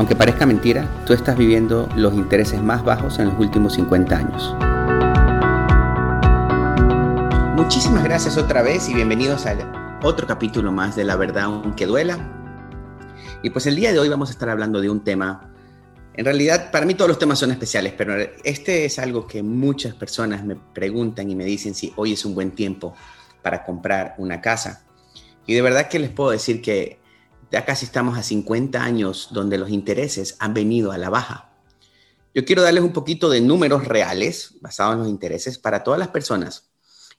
Aunque parezca mentira, tú estás viviendo los intereses más bajos en los últimos 50 años. Muchísimas gracias otra vez y bienvenidos a otro capítulo más de La verdad aunque duela. Y pues el día de hoy vamos a estar hablando de un tema, en realidad para mí todos los temas son especiales, pero este es algo que muchas personas me preguntan y me dicen si hoy es un buen tiempo para comprar una casa. Y de verdad que les puedo decir que ya casi estamos a 50 años donde los intereses han venido a la baja. Yo quiero darles un poquito de números reales basados en los intereses para todas las personas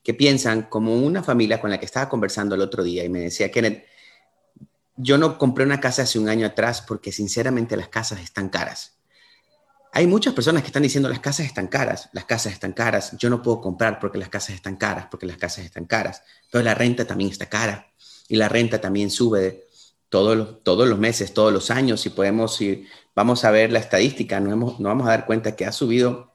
que piensan como una familia con la que estaba conversando el otro día y me decía, Kenneth, yo no compré una casa hace un año atrás porque sinceramente las casas están caras. Hay muchas personas que están diciendo las casas están caras, las casas están caras, yo no puedo comprar porque las casas están caras, porque las casas están caras, pero la renta también está cara y la renta también sube todos los, todos los meses, todos los años, y podemos ir, vamos a ver la estadística, nos, hemos, nos vamos a dar cuenta que ha subido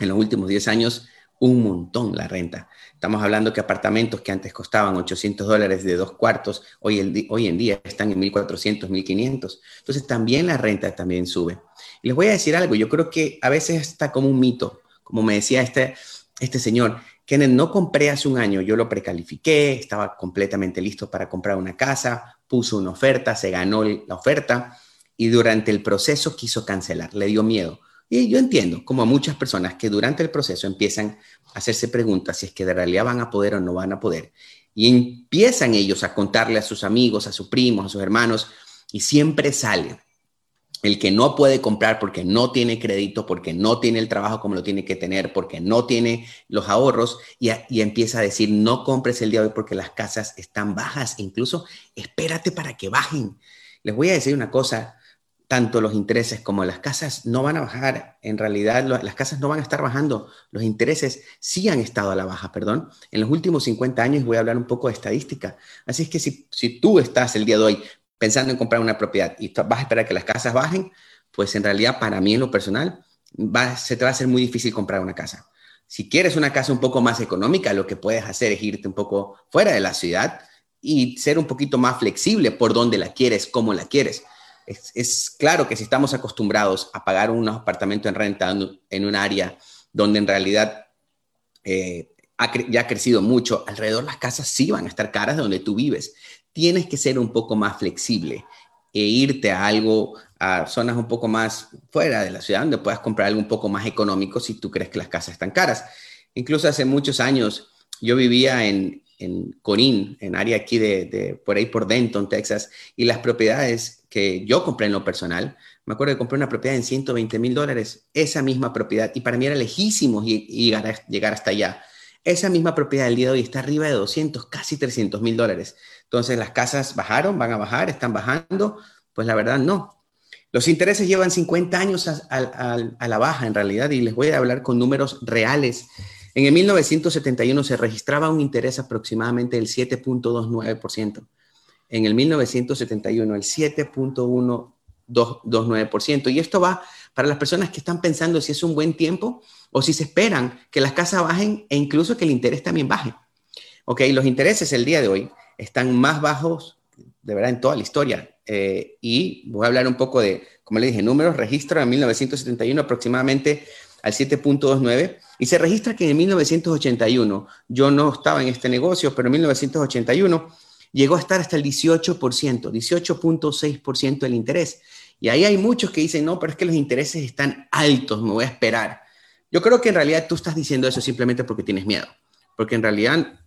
en los últimos 10 años un montón la renta. Estamos hablando que apartamentos que antes costaban 800 dólares de dos cuartos, hoy, el, hoy en día están en 1.400, 1.500. Entonces también la renta también sube. Les voy a decir algo, yo creo que a veces está como un mito, como me decía este, este señor, que no compré hace un año, yo lo precalifiqué, estaba completamente listo para comprar una casa, puso una oferta, se ganó la oferta y durante el proceso quiso cancelar, le dio miedo. Y yo entiendo, como a muchas personas que durante el proceso empiezan a hacerse preguntas si es que de realidad van a poder o no van a poder. Y empiezan ellos a contarle a sus amigos, a sus primos, a sus hermanos, y siempre sale el que no puede comprar porque no tiene crédito, porque no tiene el trabajo como lo tiene que tener, porque no tiene los ahorros y, empieza a decir, no compres el día de hoy porque las casas están bajas, incluso espérate para que bajen. Les voy a decir una cosa, tanto los intereses como las casas no van a bajar, en realidad las casas no van a estar bajando, los intereses sí han estado a la baja, perdón. En los últimos 50 años voy a hablar un poco de estadística, así es que si, si tú estás el día de hoy pensando en comprar una propiedad y vas a esperar que las casas bajen, pues en realidad para mí en lo personal va, se te va a hacer muy difícil comprar una casa. Si quieres una casa un poco más económica, lo que puedes hacer es irte un poco fuera de la ciudad y ser un poquito más flexible por dónde la quieres, cómo la quieres. Es, claro que si estamos acostumbrados a pagar un apartamento en renta en un área donde en realidad eh, ya ha crecido mucho, alrededor las casas sí van a estar caras de donde tú vives tienes que ser un poco más flexible e irte a algo, a zonas un poco más fuera de la ciudad, donde puedas comprar algo un poco más económico si tú crees que las casas están caras. Incluso hace muchos años yo vivía en, en Corín, en área aquí de, por ahí por Denton, Texas, y las propiedades que yo compré en lo personal, me acuerdo que compré una propiedad en 120 mil dólares, esa misma propiedad, y para mí era lejísimo llegar, llegar hasta allá. Esa misma propiedad el día de hoy está arriba de 200, casi 300 mil dólares. Entonces, las casas bajaron, van a bajar, están bajando. Pues la verdad, no. Los intereses llevan 50 años a, la baja en realidad y les voy a hablar con números reales. En el 1971 se registraba un interés aproximadamente del 7.29%. En el 1971 el 7.129%. Y esto va para las personas que están pensando si es un buen tiempo o si se esperan que las casas bajen e incluso que el interés también baje. Ok, los intereses el día de hoy están más bajos, de verdad, en toda la historia. Eh, y voy a hablar un poco de, como le dije, números, registro en 1971 aproximadamente al 7.29 y se registra que en 1981, yo no estaba en este negocio, pero en 1981 llegó a estar hasta el 18%, 18.6% del interés. Y ahí hay muchos que dicen, no, pero es que los intereses están altos, me voy a esperar. Yo creo que en realidad tú estás diciendo eso simplemente porque tienes miedo, porque en realidad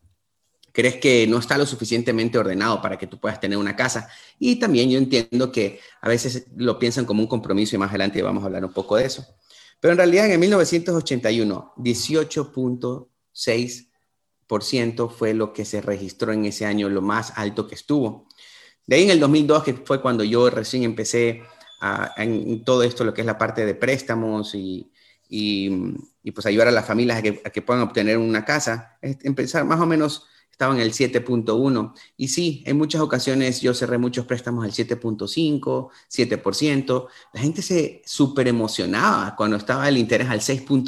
crees que no está lo suficientemente ordenado para que tú puedas tener una casa. Y también yo entiendo que a veces lo piensan como un compromiso y más adelante vamos a hablar un poco de eso. Pero en realidad en el 1981, 18.6% fue lo que se registró en ese año, lo más alto que estuvo. De ahí en el 2002, que fue cuando yo recién empecé en todo esto, lo que es la parte de préstamos y, y, pues ayudar a las familias a que, puedan obtener una casa, empezar más o menos estaba en el 7.1 y sí, en muchas ocasiones yo cerré muchos préstamos al 7.5, 7%. La gente se súper emocionaba cuando estaba el interés al 6.8,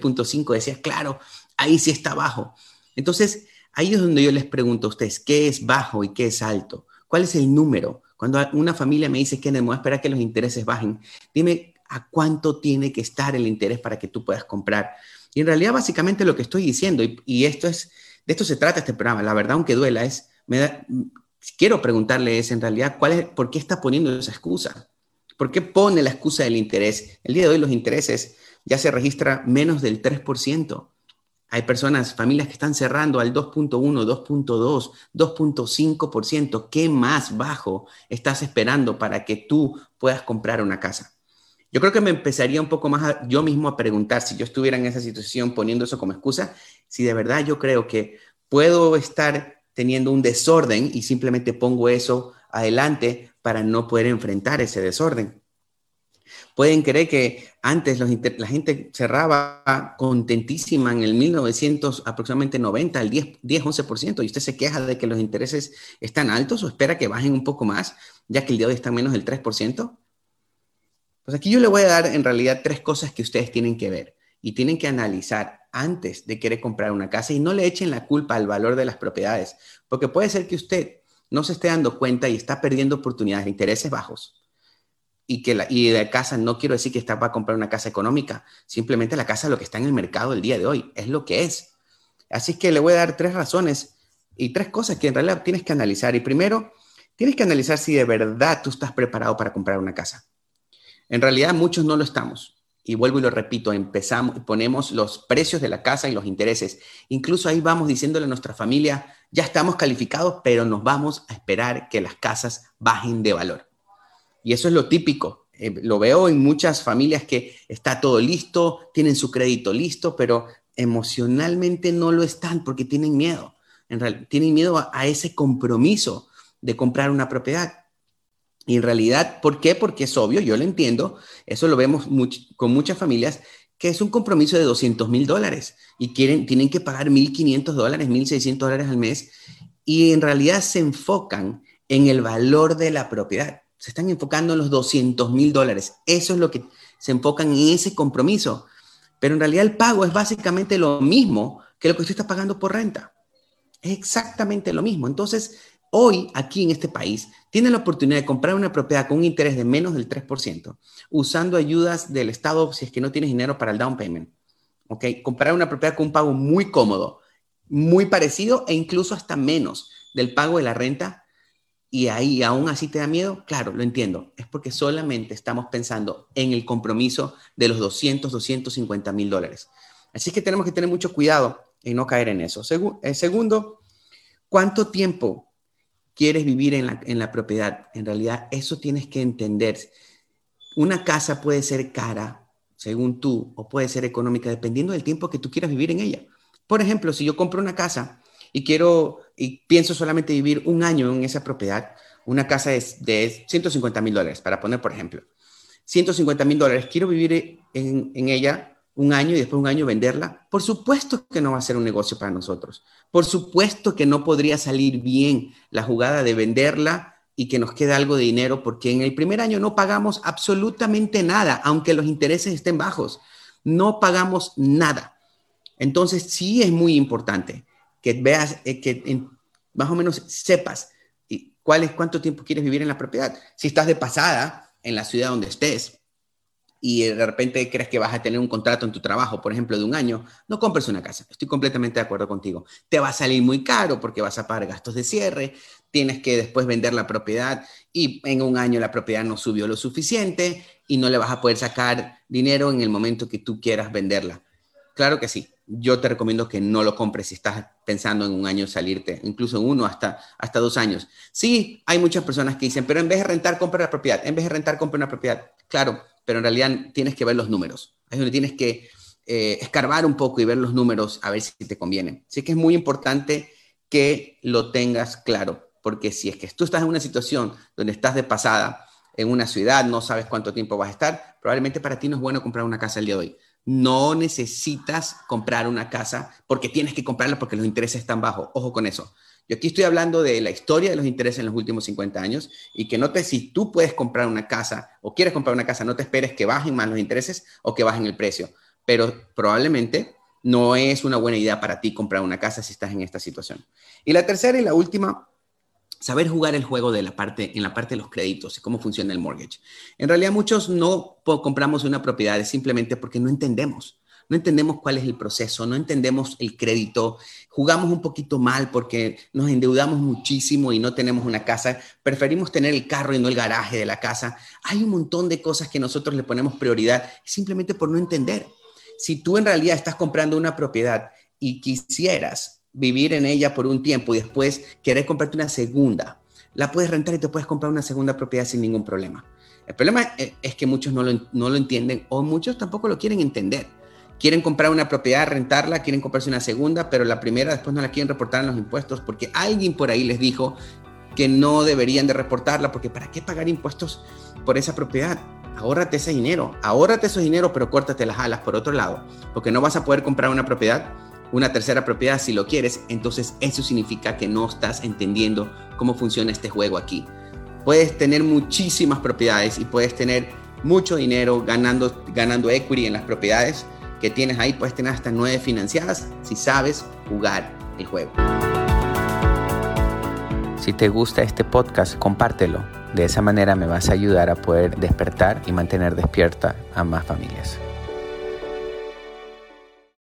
6.5, decía, claro, ahí sí está bajo. Entonces, ahí es donde yo les pregunto a ustedes, ¿qué es bajo y qué es alto? ¿Cuál es el número? Cuando una familia me dice que no espera que los intereses bajen, dime a cuánto tiene que estar el interés para que tú puedas comprar. Y en realidad básicamente lo que estoy diciendo, y, esto es, de esto se trata este programa, la verdad aunque duela, es, me quiero preguntarle es en realidad, ¿cuál es, ¿por qué está poniendo esa excusa? ¿Por qué pone la excusa del interés? El día de hoy los intereses ya se registra menos del 3%. Hay personas, familias que están cerrando al 2.1, 2.2, 2.5%. ¿Qué más bajo estás esperando para que tú puedas comprar una casa? Yo creo que me empezaría un poco más yo mismo a preguntar si yo estuviera en esa situación poniendo eso como excusa, si de verdad yo creo que puedo estar teniendo un desorden y simplemente pongo eso adelante para no poder enfrentar ese desorden. Pueden creer que antes la gente cerraba contentísima en el 1900, aproximadamente 90, el 10, 10, 11%, y usted se queja de que los intereses están altos o espera que bajen un poco más, ya que el día de hoy están menos del 3%. Pues aquí yo le voy a dar en realidad tres cosas que ustedes tienen que ver y tienen que analizar antes de querer comprar una casa y no le echen la culpa al valor de las propiedades, porque puede ser que usted no se esté dando cuenta y está perdiendo oportunidades de intereses bajos y que la, y de casa no quiero decir que está para comprar una casa económica, simplemente la casa es lo que está en el mercado el día de hoy, es lo que es. Así que le voy a dar tres razones y tres cosas que en realidad tienes que analizar. Y primero, tienes que analizar si de verdad tú estás preparado para comprar una casa. En realidad muchos no lo estamos. Y vuelvo y lo repito, empezamos, ponemos los precios de la casa y los intereses. Incluso ahí vamos diciéndole a nuestra familia, ya estamos calificados, pero nos vamos a esperar que las casas bajen de valor. Y eso es lo típico. Eh, lo veo en muchas familias que está todo listo, tienen su crédito listo, pero emocionalmente no lo están porque tienen miedo. En realidad, tienen miedo a, ese compromiso de comprar una propiedad. Y en realidad, ¿por qué? Porque es obvio, yo lo entiendo, eso lo vemos con muchas familias, que es un compromiso de 200 mil dólares y tienen que pagar 1.500 dólares, 1.600 dólares al mes y en realidad se enfocan en el valor de la propiedad se están enfocando en los 200 mil dólares. Eso es lo que se enfocan en ese compromiso. Pero en realidad el pago es básicamente lo mismo que lo que usted está pagando por renta. Es exactamente lo mismo. Entonces, hoy aquí en este país, tiene la oportunidad de comprar una propiedad con un interés de menos del 3%, usando ayudas del Estado si es que no tienes dinero para el down payment. ¿Ok? Comprar una propiedad con un pago muy cómodo, muy parecido e incluso hasta menos del pago de la renta y ahí aún así te da miedo, claro, lo entiendo. Es porque solamente estamos pensando en el compromiso de los 200, 250 mil dólares. Así que tenemos que tener mucho cuidado en no caer en eso. Eh, segundo, ¿cuánto tiempo quieres vivir en la, en la propiedad? En realidad, eso tienes que entender. Una casa puede ser cara, según tú, o puede ser económica, dependiendo del tiempo que tú quieras vivir en ella. Por ejemplo, si yo compro una casa y quiero y pienso solamente vivir un año en esa propiedad, una casa es de 150 mil dólares, para poner por ejemplo. 150 mil dólares, quiero vivir en, en ella un año y después un año venderla, por supuesto que no va a ser un negocio para nosotros. Por supuesto que no podría salir bien la jugada de venderla y que nos quede algo de dinero, porque en el primer año no pagamos absolutamente nada, aunque los intereses estén bajos. No pagamos nada. Entonces, sí es muy importante que veas, eh, que más o menos sepas cuál es, cuánto tiempo quieres vivir en la propiedad. Si estás de pasada en la ciudad donde estés y de repente crees que vas a tener un contrato en tu trabajo, por ejemplo, de un año, no compres una casa. Estoy completamente de acuerdo contigo. Te va a salir muy caro porque vas a pagar gastos de cierre, tienes que después vender la propiedad y en un año la propiedad no subió lo suficiente y no le vas a poder sacar dinero en el momento que tú quieras venderla. Claro que sí, yo te recomiendo que no lo compres si estás pensando en un año salirte, incluso en uno hasta, hasta dos años. Sí, hay muchas personas que dicen, pero en vez de rentar, compra la propiedad, en vez de rentar, compra una propiedad. Claro, pero en realidad tienes que ver los números. Es donde tienes que eh, escarbar un poco y ver los números a ver si te conviene. Así que es muy importante que lo tengas claro, porque si es que tú estás en una situación donde estás de pasada en una ciudad, no sabes cuánto tiempo vas a estar, probablemente para ti no es bueno comprar una casa el día de hoy no necesitas comprar una casa porque tienes que comprarla porque los intereses están bajos. Ojo con eso. Yo aquí estoy hablando de la historia de los intereses en los últimos 50 años y que no te, si tú puedes comprar una casa o quieres comprar una casa, no te esperes que bajen más los intereses o que bajen el precio. Pero probablemente no es una buena idea para ti comprar una casa si estás en esta situación. Y la tercera y la última saber jugar el juego de la parte, en la parte de los créditos y cómo funciona el mortgage. En realidad muchos no compramos una propiedad simplemente porque no entendemos. No entendemos cuál es el proceso, no entendemos el crédito, jugamos un poquito mal porque nos endeudamos muchísimo y no tenemos una casa, preferimos tener el carro y no el garaje de la casa. Hay un montón de cosas que nosotros le ponemos prioridad simplemente por no entender. Si tú en realidad estás comprando una propiedad y quisieras vivir en ella por un tiempo y después querer comprarte una segunda, la puedes rentar y te puedes comprar una segunda propiedad sin ningún problema. El problema es que muchos no lo, no lo entienden o muchos tampoco lo quieren entender. Quieren comprar una propiedad, rentarla, quieren comprarse una segunda, pero la primera después no la quieren reportar en los impuestos porque alguien por ahí les dijo que no deberían de reportarla porque ¿para qué pagar impuestos por esa propiedad? Ahórrate ese dinero, ahórrate ese dinero, pero córtate las alas por otro lado, porque no vas a poder comprar una propiedad una tercera propiedad si lo quieres, entonces eso significa que no estás entendiendo cómo funciona este juego aquí. Puedes tener muchísimas propiedades y puedes tener mucho dinero ganando, ganando equity en las propiedades que tienes ahí. Puedes tener hasta nueve financiadas si sabes jugar el juego. Si te gusta este podcast, compártelo. De esa manera me vas a ayudar a poder despertar y mantener despierta a más familias.